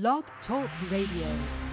Blog Talk Radio.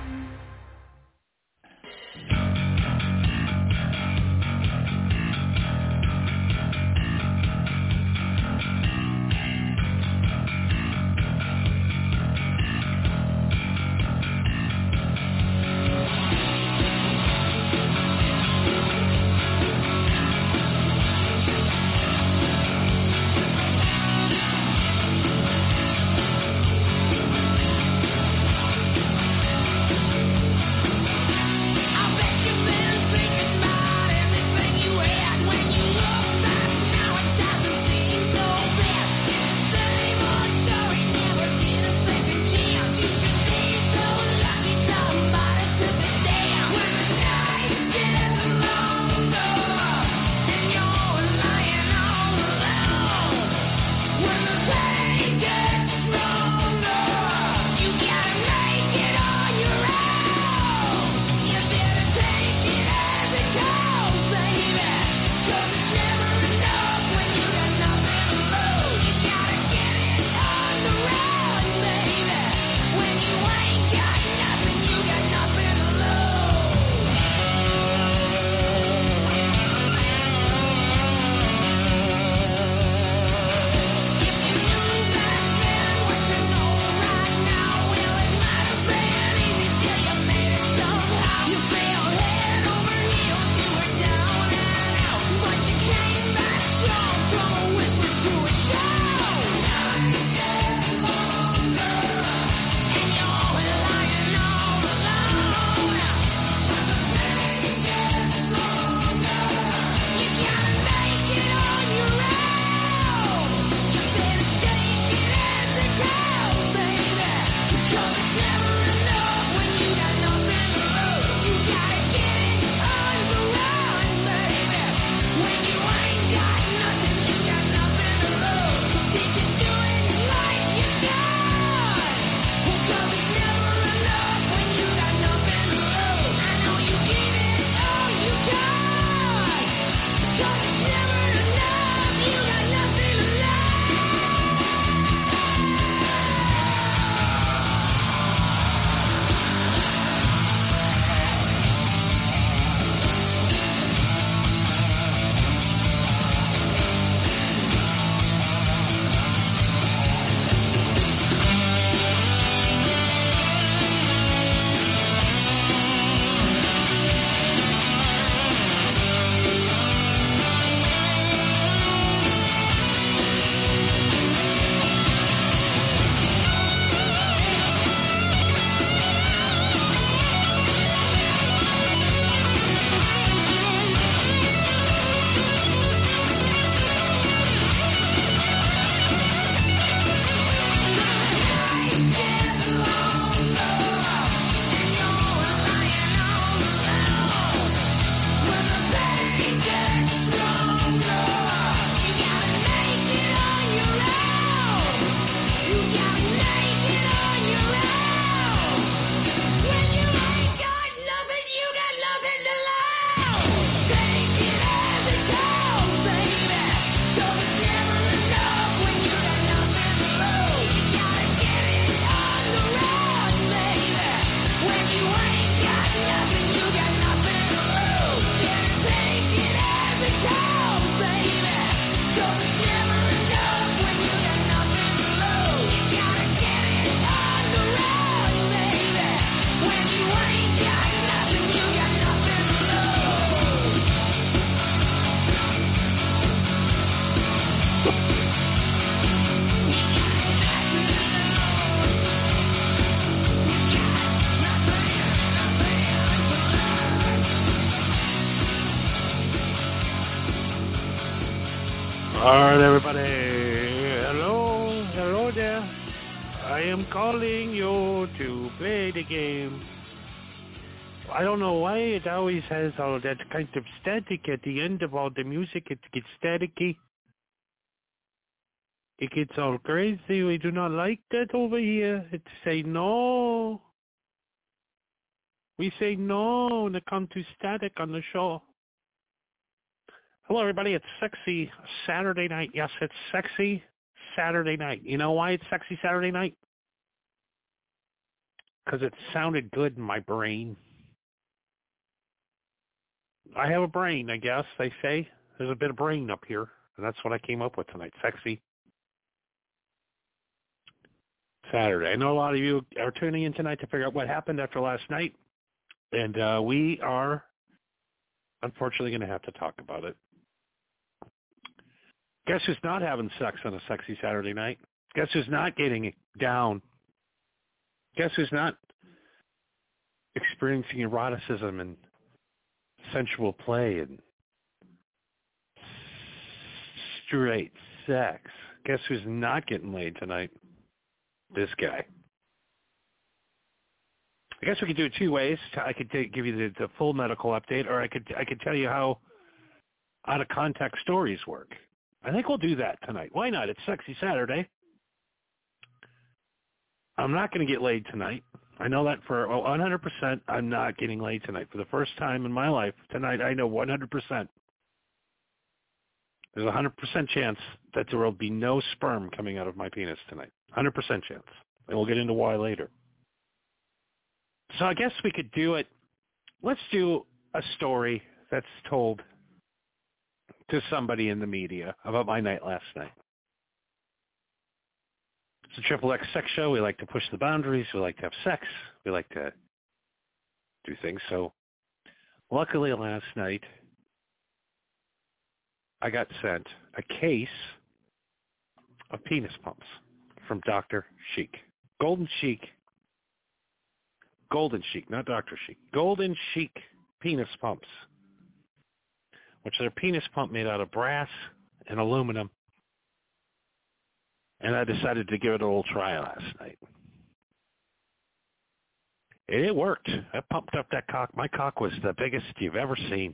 Always has all that kind of static at the end of all the music. It gets staticky. It gets all crazy. We do not like that over here. It say no. We say no when it comes to static on the show. Hello, everybody. It's sexy Saturday night. Yes, it's sexy Saturday night. You know why it's sexy Saturday night? because it sounded good in my brain. I have a brain, I guess they say. There's a bit of brain up here, and that's what I came up with tonight. Sexy Saturday. I know a lot of you are tuning in tonight to figure out what happened after last night, and uh, we are unfortunately going to have to talk about it. Guess who's not having sex on a sexy Saturday night? Guess who's not getting down? Guess who's not experiencing eroticism and sensual play and straight sex? Guess who's not getting laid tonight? This guy. I guess we could do it two ways. I could take, give you the, the full medical update, or I could I could tell you how out of context stories work. I think we'll do that tonight. Why not? It's sexy Saturday. I'm not going to get laid tonight. I know that for 100%. I'm not getting laid tonight. For the first time in my life tonight, I know 100%. There's a 100% chance that there will be no sperm coming out of my penis tonight. 100% chance. And we'll get into why later. So I guess we could do it. Let's do a story that's told to somebody in the media about my night last night. It's a triple X sex show. We like to push the boundaries. We like to have sex. We like to do things. So luckily last night, I got sent a case of penis pumps from Dr. Chic. Golden Chic. Golden Chic, not Dr. Chic. Golden Chic penis pumps which is a penis pump made out of brass and aluminum. And I decided to give it a little try last night. And It worked. I pumped up that cock. My cock was the biggest you've ever seen.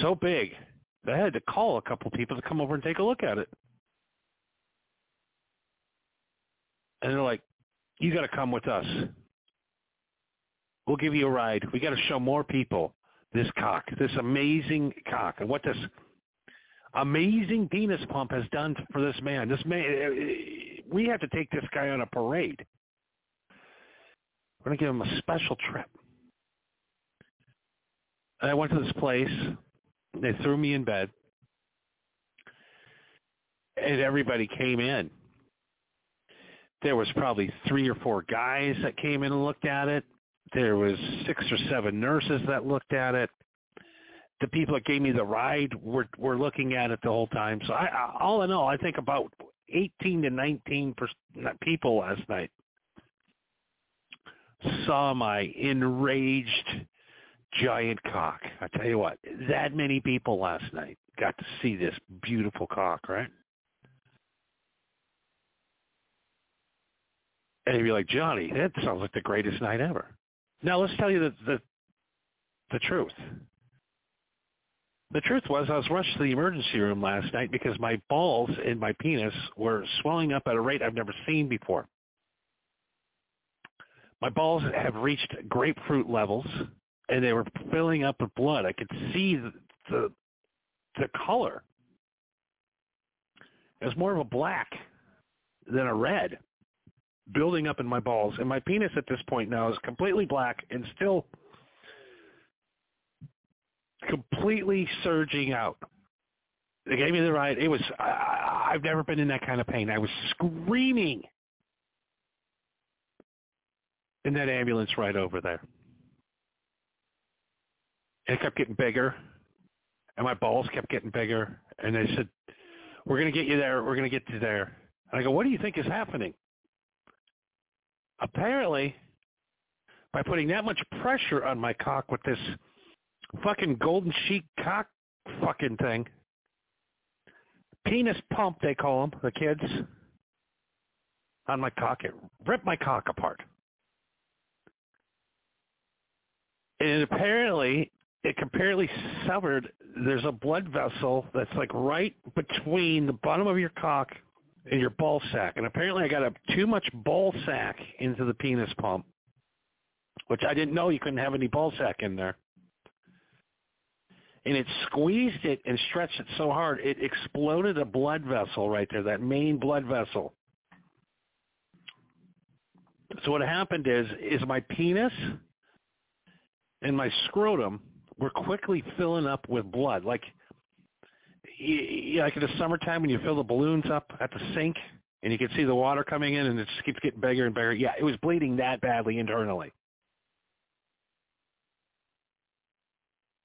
So big that I had to call a couple people to come over and take a look at it. And they're like, you got to come with us. We'll give you a ride. We got to show more people this cock, this amazing cock, and what this amazing penis pump has done for this man. This man, eh, eh, we have to take this guy on a parade. We're going to give him a special trip. And I went to this place. They threw me in bed. And everybody came in. There was probably three or four guys that came in and looked at it. There was six or seven nurses that looked at it. The people that gave me the ride were were looking at it the whole time. So I, I all in all, I think about 18 to 19 people last night saw my enraged giant cock. I tell you what, that many people last night got to see this beautiful cock, right? And you'd be like, Johnny, that sounds like the greatest night ever. Now let's tell you the, the, the truth. The truth was I was rushed to the emergency room last night because my balls and my penis were swelling up at a rate I've never seen before. My balls have reached grapefruit levels and they were filling up with blood. I could see the the, the color. It was more of a black than a red building up in my balls, and my penis at this point now is completely black and still completely surging out. They gave me the ride. It was I, I've never been in that kind of pain. I was screaming in that ambulance right over there. And it kept getting bigger, and my balls kept getting bigger. And they said, "We're going to get you there. We're going to get you there." And I go, "What do you think is happening?" apparently, by putting that much pressure on my cock with this fucking golden chic cock fucking thing, penis pump they call them, the kids, on my cock, it ripped my cock apart. And apparently, it apparently severed. There's a blood vessel that's like right between the bottom of your cock and your ball sack. And apparently I got a, too much ball sack into the penis pump, which I didn't know you couldn't have any ball sack in there. And it squeezed it and stretched it so hard, it exploded a blood vessel right there, that main blood vessel. So what happened is, is my penis and my scrotum were quickly filling up with blood. Like, like in the summertime when you fill the balloons up at the sink and you can see the water coming in and it just keeps getting bigger and bigger. Yeah, it was bleeding that badly internally.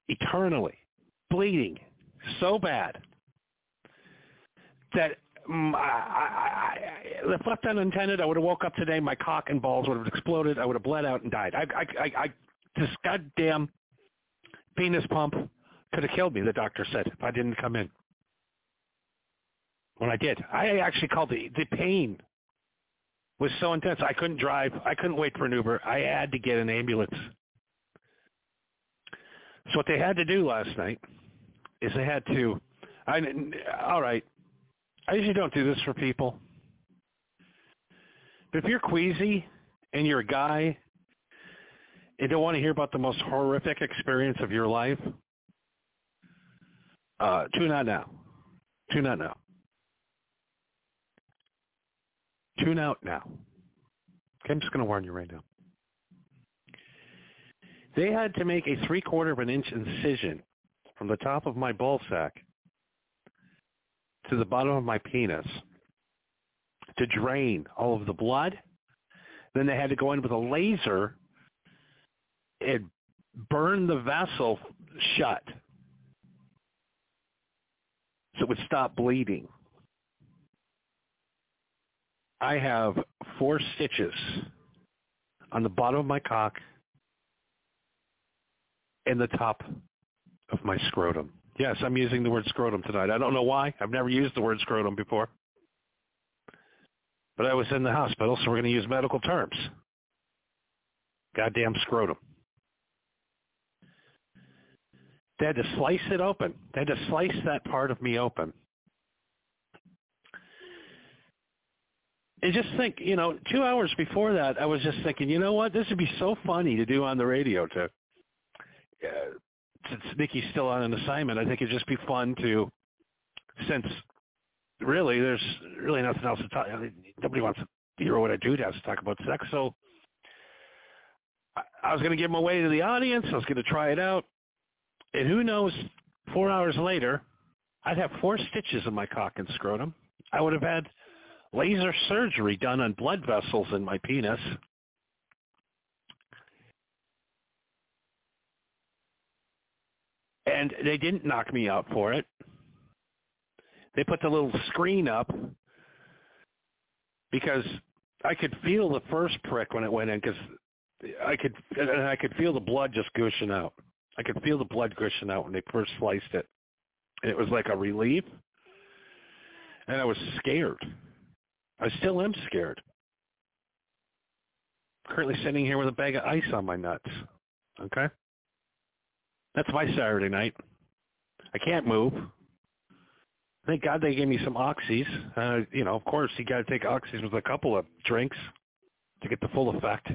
Eternally. Bleeding so bad that um, I, I, I, if left unintended, I would have woke up today, my cock and balls would have exploded, I would have bled out and died. I, I, I, I this goddamn penis pump could have killed me, the doctor said, if I didn't come in. When I did. I actually called the, the pain was so intense. I couldn't drive. I couldn't wait for an Uber. I had to get an ambulance. So what they had to do last night is they had to, I, all right, I usually don't do this for people. But if you're queasy and you're a guy and don't want to hear about the most horrific experience of your life, uh, tune out now. Tune out now. Tune out now. Okay, I'm just going to warn you right now. They had to make a three quarter of an inch incision from the top of my ball sack to the bottom of my penis to drain all of the blood. Then they had to go in with a laser and burn the vessel shut so it would stop bleeding. I have four stitches on the bottom of my cock and the top of my scrotum. Yes, I'm using the word scrotum tonight. I don't know why. I've never used the word scrotum before. But I was in the hospital, so we're going to use medical terms. Goddamn scrotum. They had to slice it open. They had to slice that part of me open. And just think, you know, two hours before that, I was just thinking, you know what, this would be so funny to do on the radio to uh, since Nikki's still on an assignment, I think it'd just be fun to, since really there's really nothing else to talk. I mean, nobody wants to hear what I do to talk about sex. So I, I was going to give them away to the audience. I was going to try it out, and who knows? Four hours later, I'd have four stitches in my cock and scrotum. I would have had laser surgery done on blood vessels in my penis. And they didn't knock me out for it. They put the little screen up because I could feel the first prick when it went in because I could and I could feel the blood just gushing out. I could feel the blood gushing out when they first sliced it. And it was like a relief. And I was scared. I still am scared. Currently sitting here with a bag of ice on my nuts. Okay? That's my Saturday night. I can't move. Thank God they gave me some oxys. Uh, you know, of course, you got to take oxys with a couple of drinks to get the full effect.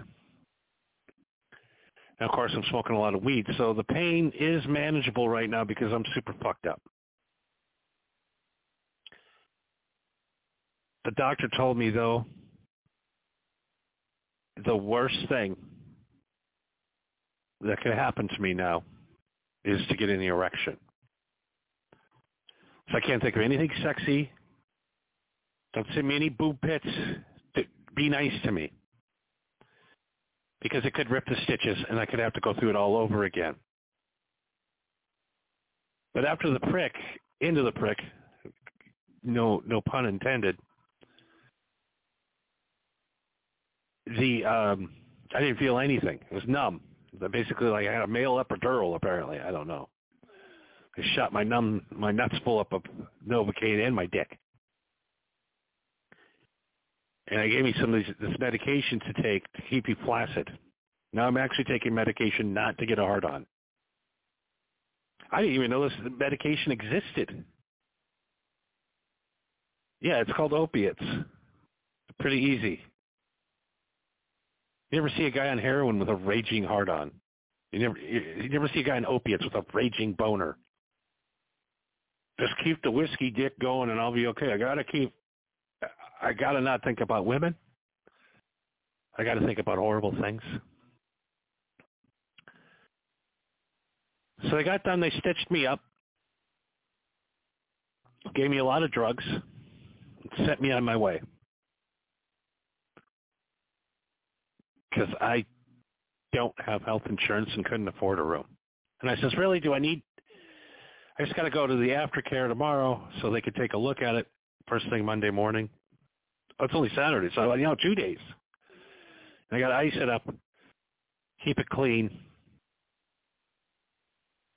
And of course, I'm smoking a lot of weed, so the pain is manageable right now because I'm super fucked up. The doctor told me, though, the worst thing that could happen to me now is to get an erection. So I can't think of anything sexy. Don't send me any boob pits. Be nice to me. Because it could rip the stitches and I could have to go through it all over again. But after the prick, into the prick, no no pun intended, the um I didn't feel anything. It was numb basically like I had a male epidural. Apparently, I don't know. I shot my num my nuts full up of novocaine and my dick, and I gave me some of these, this medication to take to keep you flaccid. Now I'm actually taking medication not to get a hard on. I didn't even know this medication existed. Yeah, it's called opiates. Pretty easy. You never see a guy on heroin with a raging hard on. You never you never see a guy on opiates with a raging boner. Just keep the whiskey dick going and I'll be okay. I gotta keep I gotta not think about women. I got to think about horrible things. So they got done. They stitched me up, gave me a lot of drugs, sent me on my way. Because I don't have health insurance and couldn't afford a room. And I says, really, do I need, I just got to go to the aftercare tomorrow so they could take a look at it first thing Monday morning. Oh, it's only Saturday, so you know, two days. And I got to ice it up, keep it clean.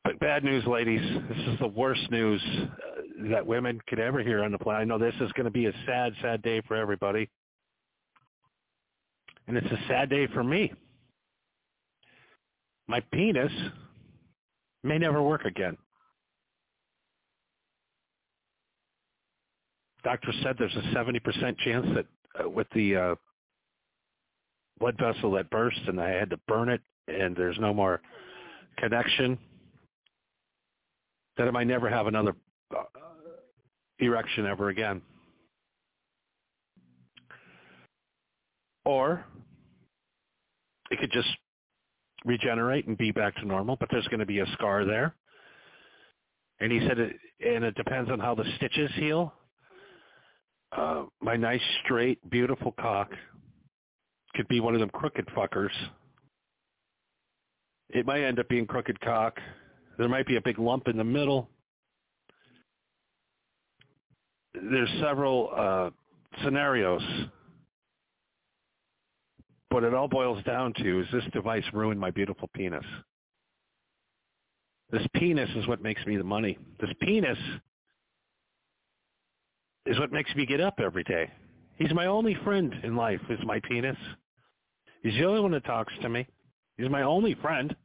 But bad news, ladies. This is the worst news uh, that women could ever hear on the planet. I know this is going to be a sad, sad day for everybody. And it's a sad day for me. My penis may never work again. Doctor said there's a 70% chance that uh, with the uh, blood vessel that burst and I had to burn it and there's no more connection, that I might never have another uh, erection ever again. Or it could just regenerate and be back to normal, but there's going to be a scar there. And he said, it, and it depends on how the stitches heal. Uh, my nice, straight, beautiful cock could be one of them crooked fuckers. It might end up being crooked cock. There might be a big lump in the middle. There's several uh, scenarios but it all boils down to, is this device ruined my beautiful penis? This penis is what makes me the money. This penis is what makes me get up every day. He's my only friend in life is my penis. He's the only one that talks to me. He's my only friend.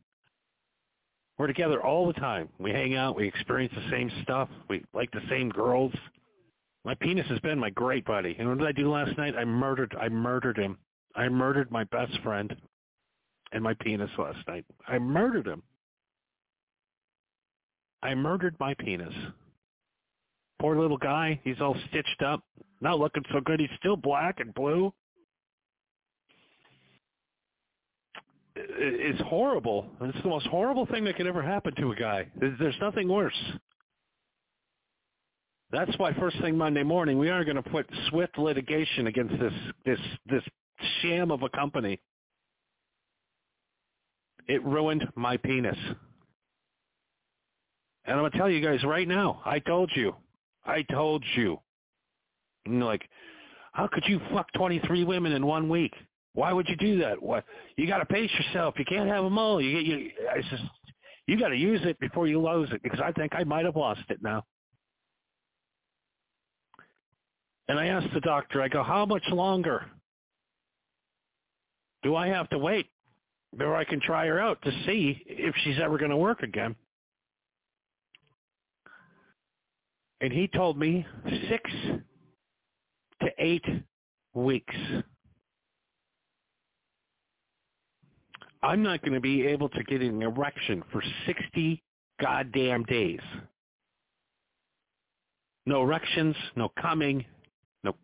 We're together all the time. We hang out. We experience the same stuff. We like the same girls. My penis has been my great buddy. And what did I do last night? I murdered. I murdered him. I murdered my best friend and my penis last night. I murdered him. I murdered my penis. Poor little guy. He's all stitched up. Not looking so good. He's still black and blue. It's horrible. It's the most horrible thing that could ever happen to a guy. There's nothing worse. That's why first thing Monday morning we are going to put swift litigation against this this this sham of a company. It ruined my penis. And I'm going to tell you guys right now, I told you. I told you. And like, how could you fuck 23 women in one week? Why would you do that? What? You got to pace yourself. You can't have them all. You get you. I just, you got to use it before you lose it because I think I might have lost it now. And I asked the doctor, I go, how much longer? Do I have to wait before I can try her out to see if she's ever going to work again? And he told me six to eight weeks. I'm not going to be able to get an erection for 60 goddamn days. No erections, no coming, no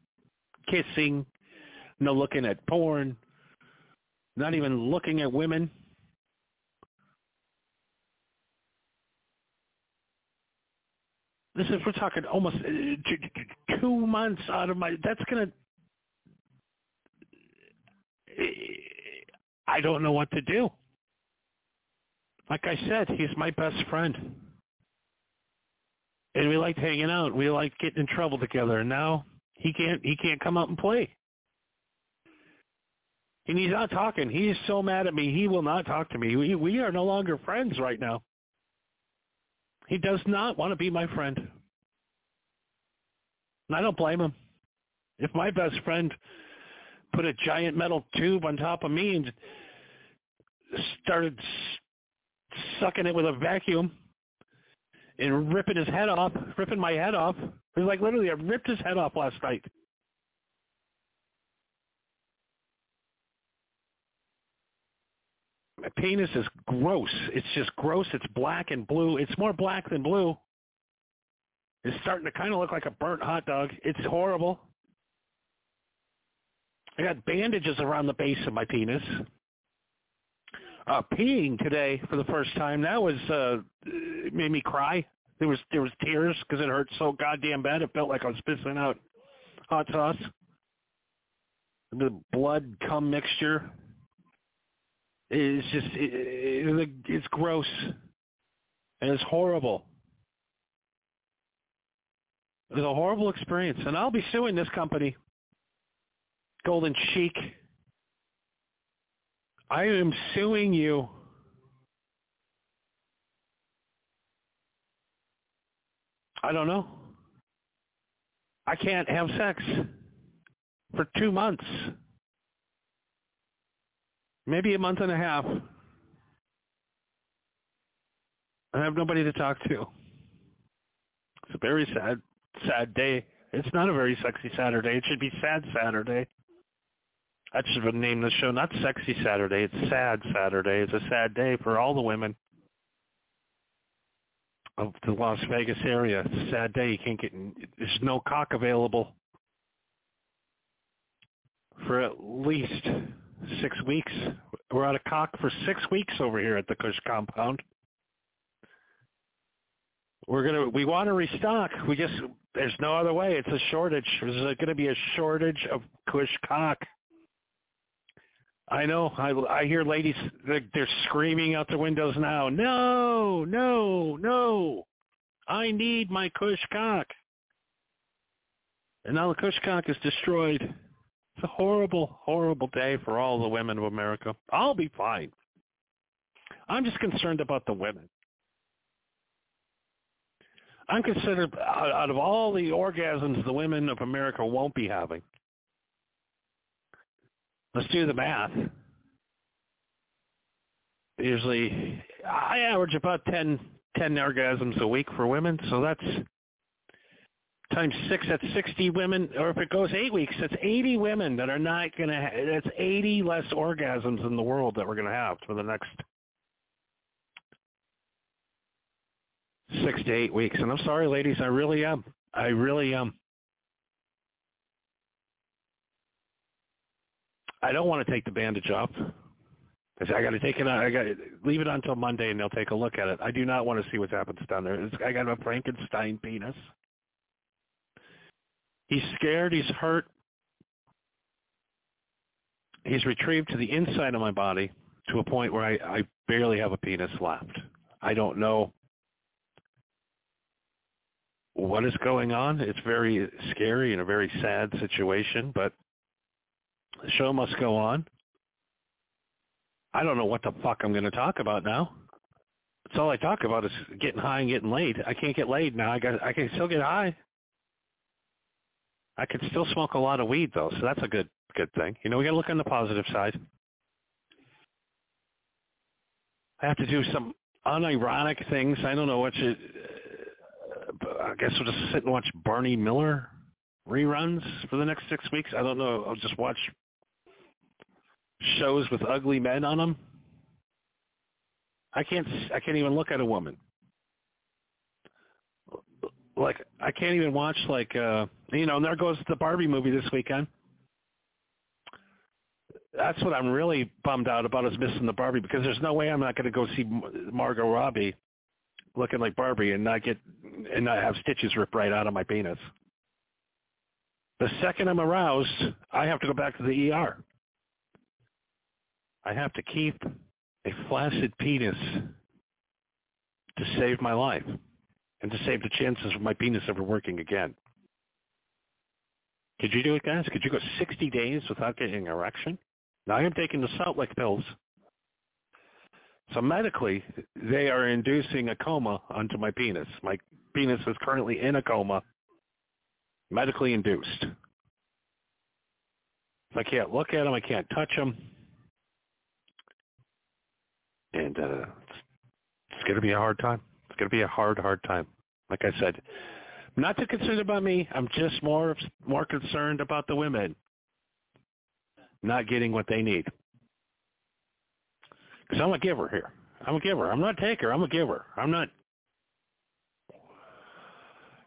kissing, no looking at porn, not even looking at women. This is we're talking almost uh, two months out of my. That's gonna. I don't know what to do. Like I said, he's my best friend, and we liked hanging out. We liked getting in trouble together. And now he can't. He can't come out and play. And he's not talking. He is so mad at me. He will not talk to me. We, we are no longer friends right now. He does not want to be my friend. And I don't blame him. If my best friend put a giant metal tube on top of me and started sucking it with a vacuum and ripping his head off, ripping my head off. Was like literally I ripped his head off last night. Penis is gross. It's just gross. It's black and blue. It's more black than blue. It's starting to kind of look like a burnt hot dog. It's horrible. I got bandages around the base of my penis. Uh, peeing today for the first time. That was uh, it made me cry. There was there was tears because it hurt so goddamn bad. It felt like I was pissing out hot sauce. The blood cum mixture is just it, it, it's gross and it's horrible. It was a horrible experience, and I'll be suing this company, Golden Chic. I am suing you. I don't know. I can't have sex for two months, maybe a month and a half. I have nobody to talk to. It's a very sad, sad day. It's not a very sexy Saturday. It should be Sad Saturday. I should have named the show not Sexy Saturday. It's Sad Saturday. It's a sad day for all the women of the Las Vegas area. It's a sad day. You can't get. There's no cock available for at least six weeks. We're out of cock for six weeks over here at the Kush compound. We're gonna. We want to restock. We just. There's no other way. It's a shortage. There's going to be a shortage of Kush cock. I know. I I hear ladies they're, they're screaming out the windows now. No, no, no! I need my Kush cock. And now the Kush cock is destroyed. It's a horrible, horrible day for all the women of America. I'll be fine. I'm just concerned about the women. I'm concerned out of all the orgasms the women of America won't be having. Let's do the math. Usually, I average about 10, 10 orgasms a week for women, so that's times six, that's 60 women. Or if it goes eight weeks, that's 80 women that are not going to, ha- that's 80 less orgasms in the world that we're going to have for the next six to eight weeks. And I'm sorry, ladies, I really am. I really am. I don't want to take the bandage off. I got to take it out. I got leave it until Monday, and they'll take a look at it. I do not want to see what happens down there. It's, I got a Frankenstein penis. He's scared. He's hurt. He's retrieved to the inside of my body to a point where I, I barely have a penis left. I don't know what is going on. It's very scary and a very sad situation, but the show must go on. I don't know what the fuck I'm going to talk about now. That's all I talk about is getting high and getting laid. I can't get laid now. I got. I can still get high. I can still smoke a lot of weed though, so that's a good good thing. You know, we got to look on the positive side. I have to do some unironic things. I don't know what you. Uh, I guess we'll just sit and watch Barney Miller reruns for the next six weeks. I don't know. I'll just watch shows with ugly men on them. I can't. I can't even look at a woman. Like I can't even watch like uh you know. And there goes the Barbie movie this weekend. That's what I'm really bummed out about is missing the Barbie because there's no way I'm not going to go see Margot Robbie looking like Barbie and not get and not have stitches ripped right out of my penis. The second I'm aroused, I have to go back to the ER. I have to keep a flaccid penis to save my life and to save the chances of my penis ever working again. Could you do it, guys? Could you go 60 days without getting an erection? Now I am taking the Salt Lake pills. So medically, they are inducing a coma onto my penis. My penis is currently in a coma, medically induced. I can't look at them. I can't touch them and uh, it's, it's going to be a hard time. It's going to be a hard, hard time. Like I said, Not too concerned about me. I'm just more more concerned about the women not getting what they need. Because I'm a giver here. I'm a giver. I'm not a taker. I'm a giver. I'm not.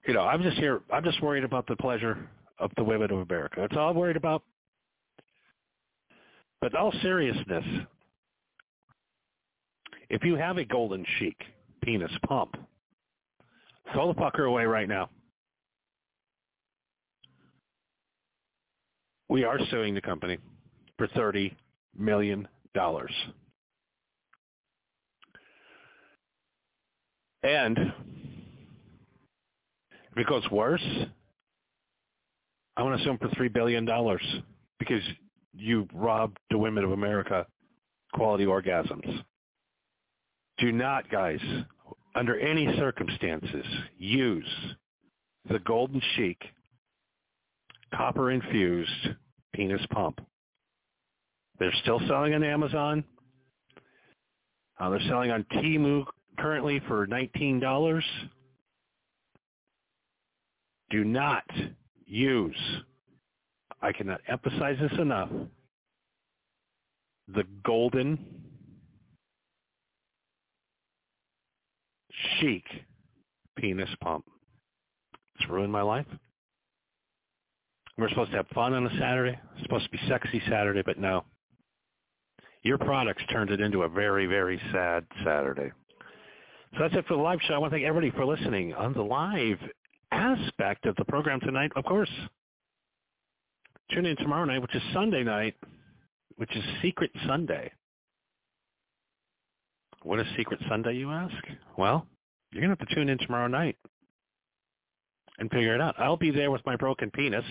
You know, I'm just here. I'm just worried about the pleasure of the women of America. That's all I'm worried about. But all seriousness, if you have a golden chic penis pump, throw the fucker away right now. We are suing the company for $30 million. And if it goes worse, I want to sue them for $3 billion because you robbed the women of America quality orgasms. Do not, guys, under any circumstances, use the Golden Chic copper-infused penis pump. They're still selling on Amazon. Uh, they're selling on Temu currently for $19. Do not use, I cannot emphasize this enough, the golden chic penis pump. It's ruined my life. We're supposed to have fun on a Saturday. It's supposed to be sexy Saturday, but no. Your products turned it into a very, very sad Saturday. So that's it for the live show. I want to thank everybody for listening on the live aspect of the program tonight. Of course, tune in tomorrow night, which is Sunday night, which is Secret Sunday. What is Secret Sunday, you ask? Well, you're going to have to tune in tomorrow night and figure it out. I'll be there with my broken penis.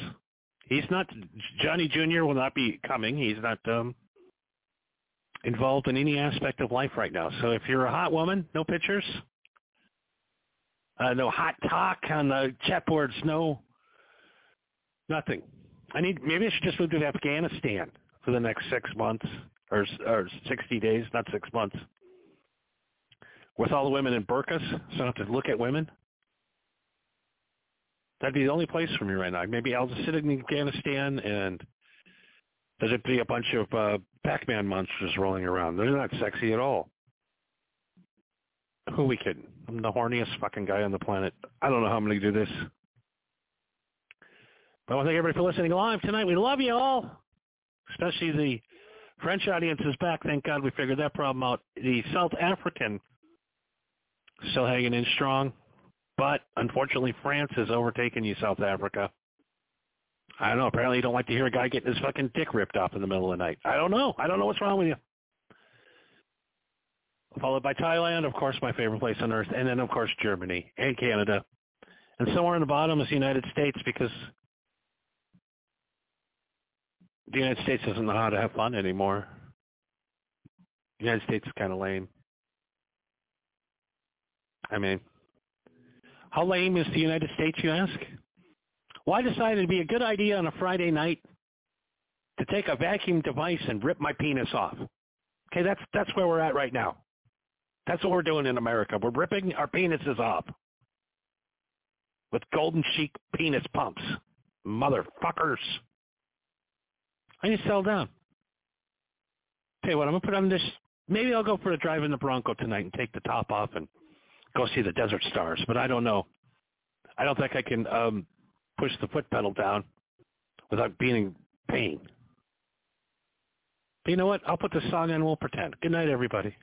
He's not, Johnny Jr. will not be coming. He's not um, involved in any aspect of life right now. So if you're a hot woman, no pictures, uh, no hot talk on the chat boards, no, nothing. I need, maybe I should just move to Afghanistan for the next six months or, or 60 days, not six months with all the women in burqas, so I don't have to look at women. That'd be the only place for me right now. Maybe I'll just sit in Afghanistan and there'd be a bunch of uh, Pac-Man monsters rolling around. They're not sexy at all. Who we kidding? I'm the horniest fucking guy on the planet. I don't know how I'm going to do this. But I want to thank everybody for listening live tonight. We love you all, especially the French audience is back. Thank God we figured that problem out. The South African still hanging in strong. But unfortunately, France has overtaken you, South Africa. I don't know. Apparently, you don't like to hear a guy getting his fucking dick ripped off in the middle of the night. I don't know. I don't know what's wrong with you. Followed by Thailand, of course, my favorite place on earth, and then of course Germany and Canada, and somewhere in the bottom is the United States because the United States doesn't know how to have fun anymore. The United States is kind of lame. I mean, how lame is the United States, you ask? Well, I decided it'd be a good idea on a Friday night to take a vacuum device and rip my penis off. Okay, that's that's where we're at right now. That's what we're doing in America. We're ripping our penises off with golden chic penis pumps. Motherfuckers. I need to settle down. Tell you what, I'm gonna put on this. Maybe I'll go for a drive in the Bronco tonight and take the top off and go see the Desert Stars, but I don't know. I don't think I can um, push the foot pedal down without being in pain. But you know what? I'll put the song and we'll pretend. Good night, everybody.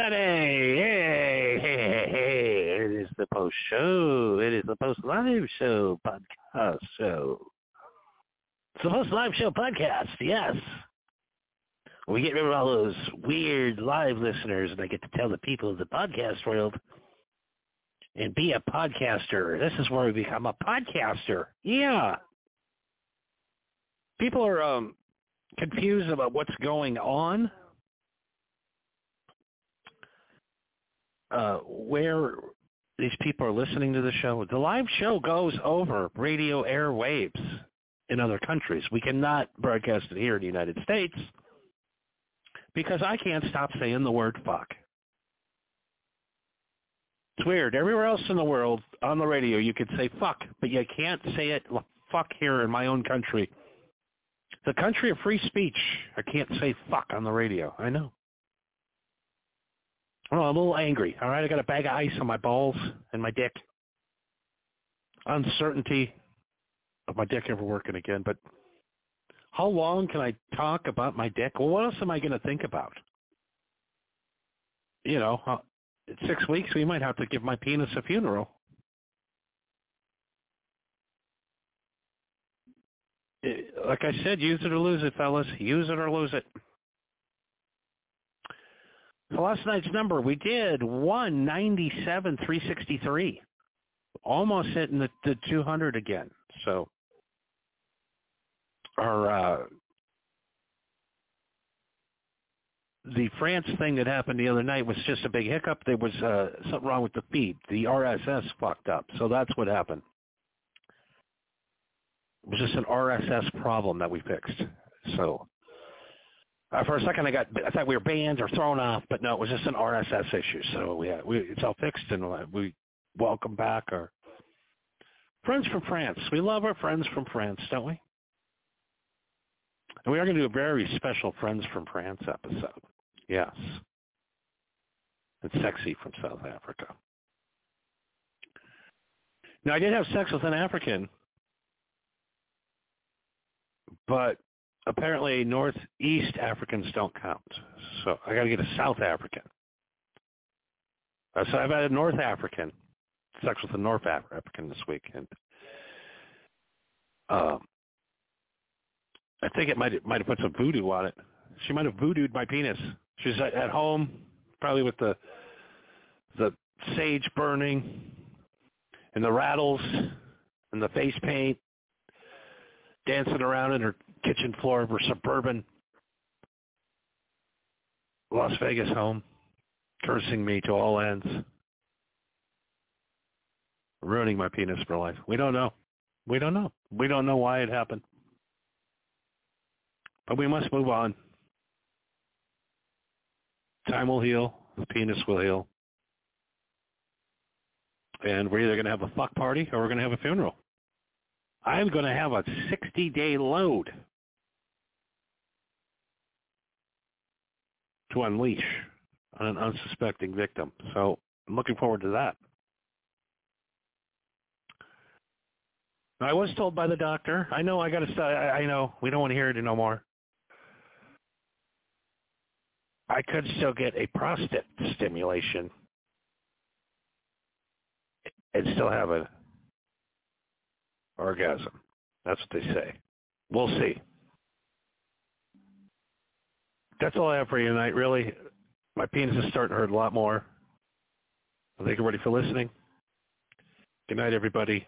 Everybody. Hey, hey, hey. It is the post show. It is the post live show podcast show. It's the post live show podcast, yes. We get rid of all those weird live listeners and I get to tell the people of the podcast world and be a podcaster. This is where we become a podcaster. Yeah. People are um, confused about what's going on uh, where these people are listening to the show. The live show goes over radio airwaves in other countries. We cannot broadcast it here in the United States because I can't stop saying the word fuck. It's weird. Everywhere else in the world on the radio you could say fuck, but you can't say it fuck here in my own country. The country of free speech. I can't say fuck on the radio. I know. Well, I'm a little angry. All right, I got a bag of ice on my balls and my dick. Uncertainty of my dick ever working again. But how long can I talk about my dick? Well, what else am I going to think about? You know, six weeks we might have to give my penis a funeral. Eh, like I said, use it or lose it, fellas. Use it or lose it. Last night's number, we did 197, 363. Almost hitting the, the 200 again. So our uh, the France thing that happened the other night was just a big hiccup. There was uh, something wrong with the feed. The RSS fucked up. So that's what happened. It was just an RSS problem that we fixed. So uh, for a second, I got I thought we were banned or thrown off, but no, it was just an RSS issue. So we, we it's all fixed, and we welcome back our friends from France. We love our friends from France, don't we? And we are going to do a very special Friends from France episode. Yes. And sexy from South Africa. Now, I did have sex with an African, but apparently Northeast Africans don't count. So I got to get a South African. Uh, so I've had a North African, sex with a North African this weekend. Um, I think it might might have put some voodoo on it. She might have voodooed my penis. She's at, at home, probably with the the sage burning and the rattles and the face paint, dancing around in her kitchen floor of her suburban Las Vegas home, cursing me to all ends, ruining my penis for life. We don't know. We don't know. We don't know why it happened. But we must move on. Time will heal. The penis will heal. And we're either going to have a fuck party or we're going to have a funeral. I'm going to have a 60-day load to unleash on an unsuspecting victim. So I'm looking forward to that. I was told by the doctor. I know I got to. I know we don't want to hear it no more. I could still get a prostate stimulation and still have an orgasm. That's what they say. We'll see that's all I have for you tonight, really. My penis is starting to hurt a lot more. Thank everybody, for listening. Good night, everybody.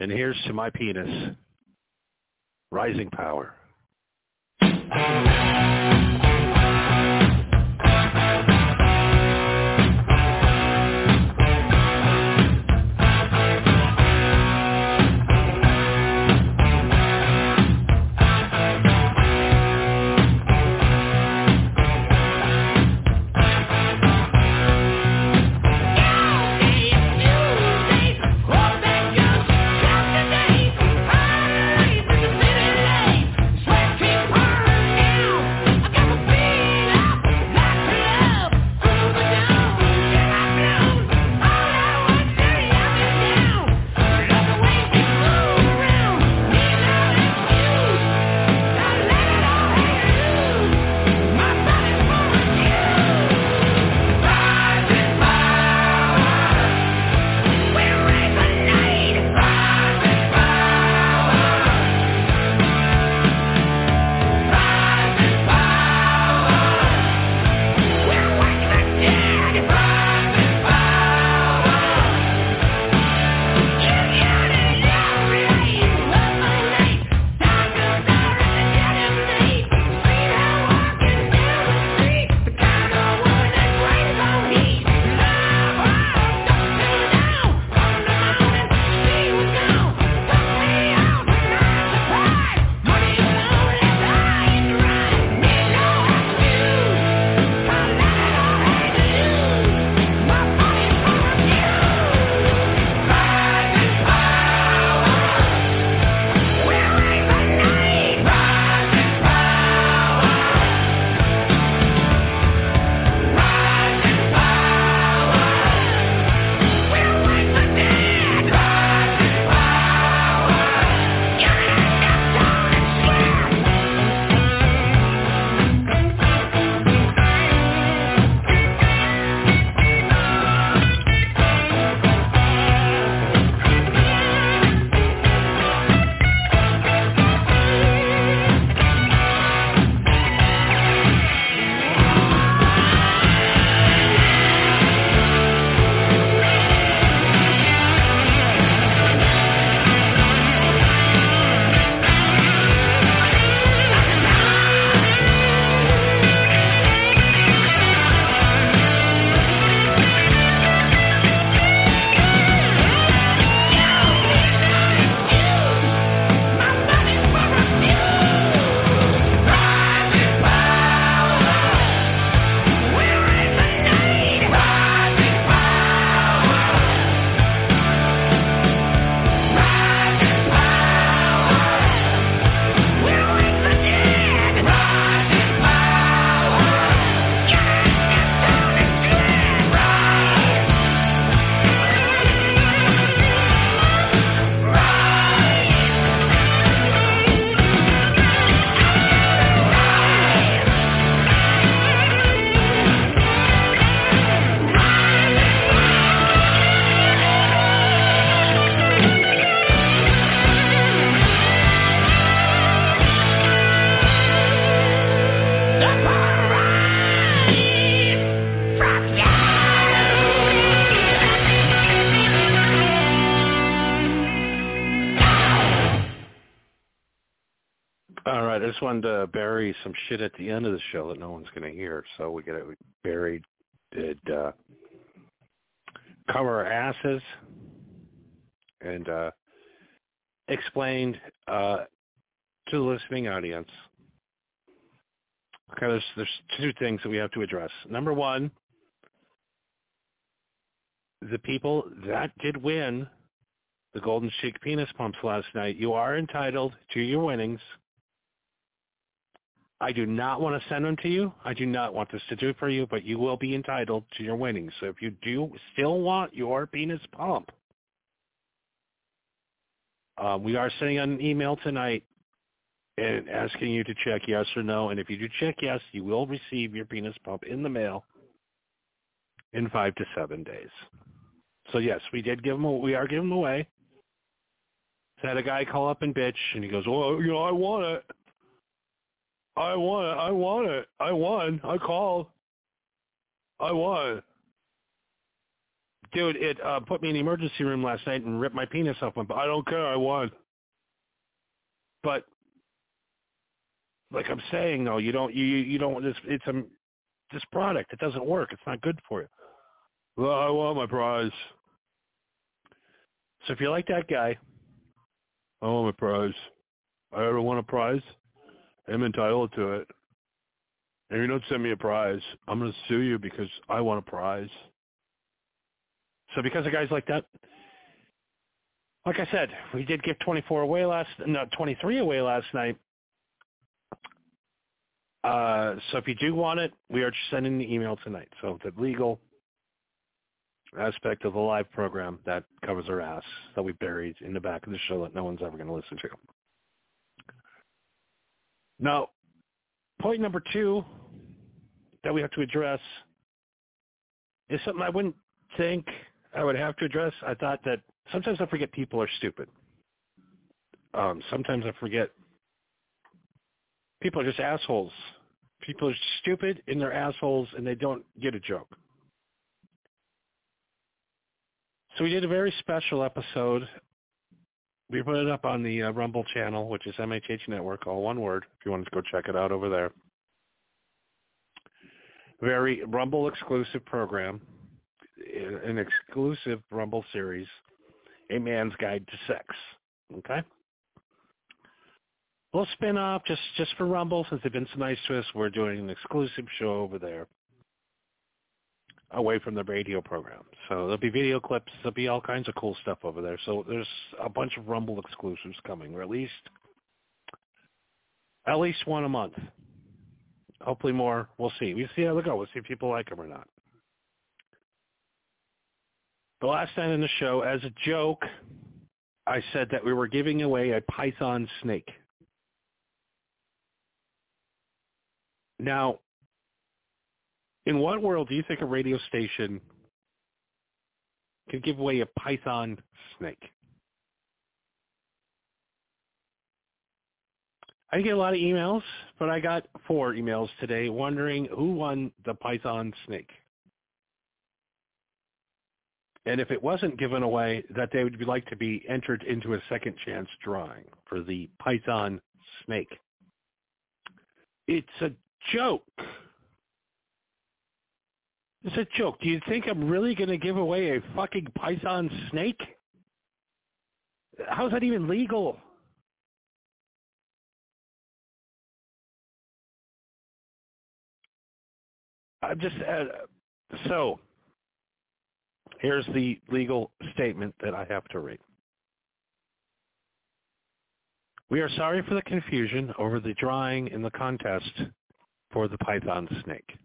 And here's to my penis. Rising power. Wanted to bury some shit at the end of the show that no one's going to hear. So we get it buried. Did uh, cover our asses and uh, explained uh, to the listening audience. Okay, there's there's two things that we have to address. Number one, the people that did win the Golden Chic penis pumps last night, you are entitled to your winnings. I do not want to send them to you. I do not want this to do for you, but you will be entitled to your winnings. So if you do still want your penis pump, um, we are sending an email tonight and asking you to check yes or no. And if you do check yes, you will receive your penis pump in the mail in five to seven days. So yes, we did give them. We are giving them away. Had a guy call up and bitch, and he goes, "Well, you know, I want it. I won. I won it. I won. I called. I won." Dude, it uh, put me in the emergency room last night and ripped my penis off. But I don't care. I won. But like I'm saying though, you don't you you don't this it's a this product. It doesn't work. It's not good for you. Well, I want my prize. So if you like that guy, I want my prize. I ever won a prize, I'm entitled to it. And if you don't send me a prize, I'm going to sue you because I want a prize. So because of guys like that, like I said, we did give 24 away last, no, 23 away last night. Uh, so if you do want it, we are sending the email tonight. So the legal aspect of the live program that covers our ass that we buried in the back of the show that no one's ever going to listen to. Now, point number two that we have to address is something I wouldn't think I would have to address. I thought that sometimes I forget people are stupid. Um, sometimes I forget people are just assholes. People are stupid and they're assholes and they don't get a joke. So we did a very special episode. We put it up on the uh, Rumble channel, which is MHH Network, all one word, if you want to go check it out over there. Very Rumble exclusive program, an exclusive Rumble series, A Man's Guide to Sex. Okay? We'll spin off just, just for Rumble, since they've been so nice to us. We're doing an exclusive show over there away from the radio program. So there'll be video clips. There'll be all kinds of cool stuff over there. So there's a bunch of Rumble exclusives coming, or at least at least one a month. Hopefully more. We'll see. We see how they go. We'll see if people like them or not. The last night in the show, as a joke, I said that we were giving away a python snake. Now, in what world do you think a radio station could give away a python snake? I get a lot of emails, but I got four emails today wondering who won the python snake. And if it wasn't given away, that they would like to be entered into a second chance drawing for the python snake. It's a joke. It's a joke. Do you think I'm really going to give away a fucking python snake? How's that even legal? I'm just uh, so. Here's the legal statement that I have to read. We are sorry for the confusion over the drawing in the contest for the python snake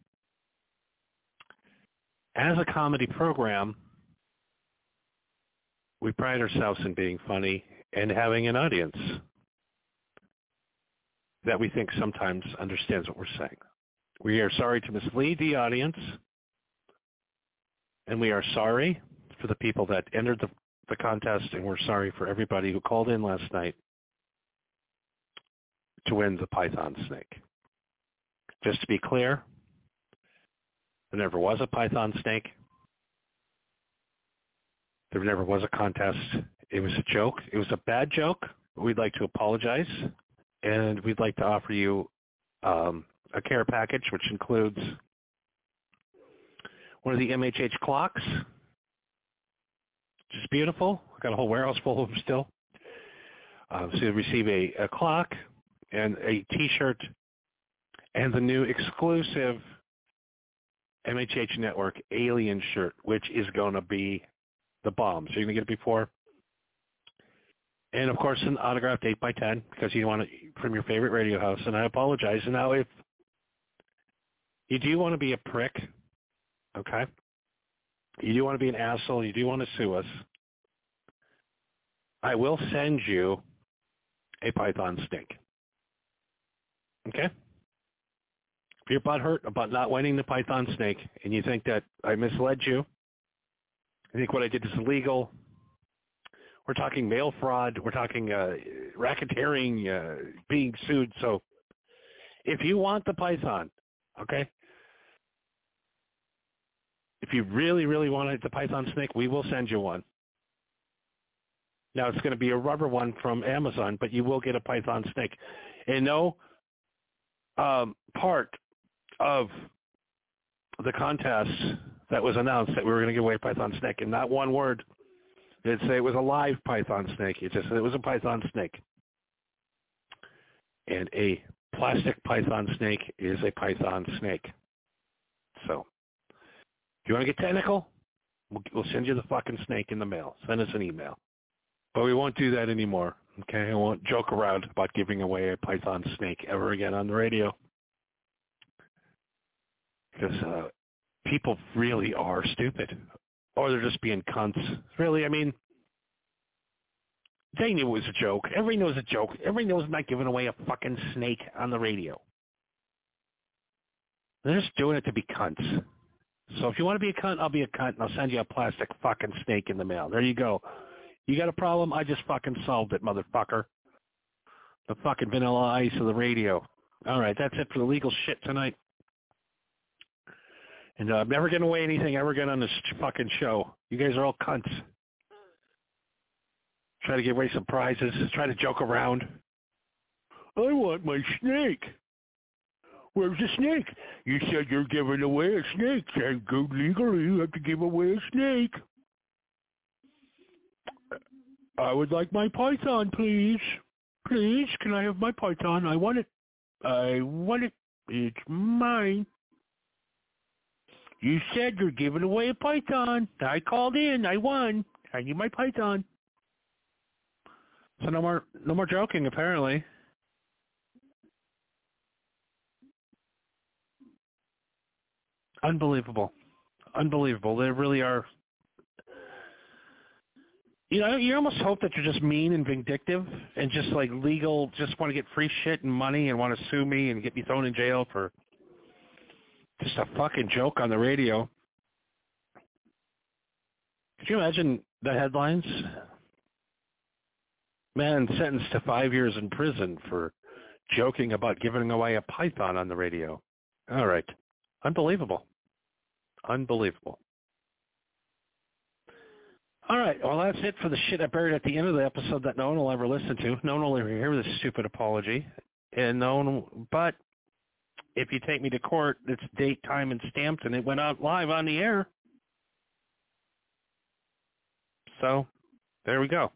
as a comedy program, we pride ourselves in being funny and having an audience that we think sometimes understands what we're saying. We are sorry to mislead the audience, and we are sorry for the people that entered the, the contest, and we're sorry for everybody who called in last night to win the Python snake. Just to be clear, there never was a python snake. There never was a contest. It was a joke. It was a bad joke. We'd like to apologize and we'd like to offer you um, a care package, which includes one of the MHH clocks, which is beautiful. I've got a whole warehouse full of them still. Um, so you'll receive a, a clock and a T-shirt and the new exclusive MHH Network Alien shirt, which is going to be the bomb. So you're going to get it before. And of course, an autographed 8 by 10 because you want it from your favorite radio house. And I apologize. And now, if you do want to be a prick, okay, you do want to be an asshole, you do want to sue us, I will send you a python snake. Okay? You're butthurt about not winning the python snake and you think that I misled you, I think what I did is illegal, we're talking mail fraud, we're talking uh, racketeering, uh, being sued. So if you want the python, okay, if you really, really want the python snake, we will send you one. Now it's going to be a rubber one from Amazon, but you will get a python snake. And no um, part of the contest that was announced that we were going to give away python snake, and not one word did say it was a live python snake. It just said it was a python snake. And a plastic python snake is a python snake. So, if you want to get technical, we'll, we'll send you the fucking snake in the mail. Send us an email. But we won't do that anymore. Okay, I won't joke around about giving away a python snake ever again on the radio. Because uh, people really are stupid. Or they're just being cunts. Really, I mean, they knew it was a joke. Everybody knows a joke. Everybody knows I'm not giving away a fucking snake on the radio. They're just doing it to be cunts. So if you want to be a cunt, I'll be a cunt, and I'll send you a plastic fucking snake in the mail. There you go. You got a problem? I just fucking solved it, motherfucker. The fucking vanilla ice of the radio. All right, that's it for the legal shit tonight. And uh, I'm never giving away anything ever again on this fucking show. You guys are all cunts. Try to give away some prizes. Try to joke around. I want my snake. Where's the snake? You said you're giving away a snake. Can't go legally. You have to give away a snake. I would like my python, please. Please, can I have my python? I want it. I want it. It's mine. You said you're giving away a python. I called in. I won. I need my python. So no more, no more joking. Apparently. Unbelievable. Unbelievable. They really are you know, you almost hope that you're just mean and vindictive and just like legal, just want to get free shit and money and want to sue me and get me thrown in jail for just a fucking joke on the radio. Could you imagine the headlines? Man sentenced to five years in prison for joking about giving away a python on the radio. All right. Unbelievable. Unbelievable. All right. Well, that's it for the shit I buried at the end of the episode that no one will ever listen to. No one will ever hear this stupid apology, and no one. But if you take me to court, it's date, time, and stamped, and it went out live on the air. So, there we go.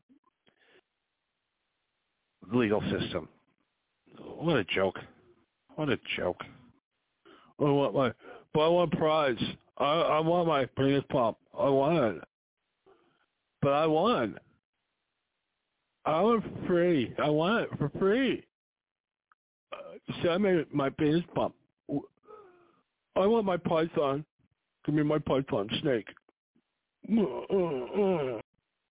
Legal system. What a joke. What a joke. I want my, but I want prize. I, I want my penis pump. I want it but I won. I want free. I want it for free. So I made my penis pump. I want my python. Give me my python snake. Uh, uh, uh.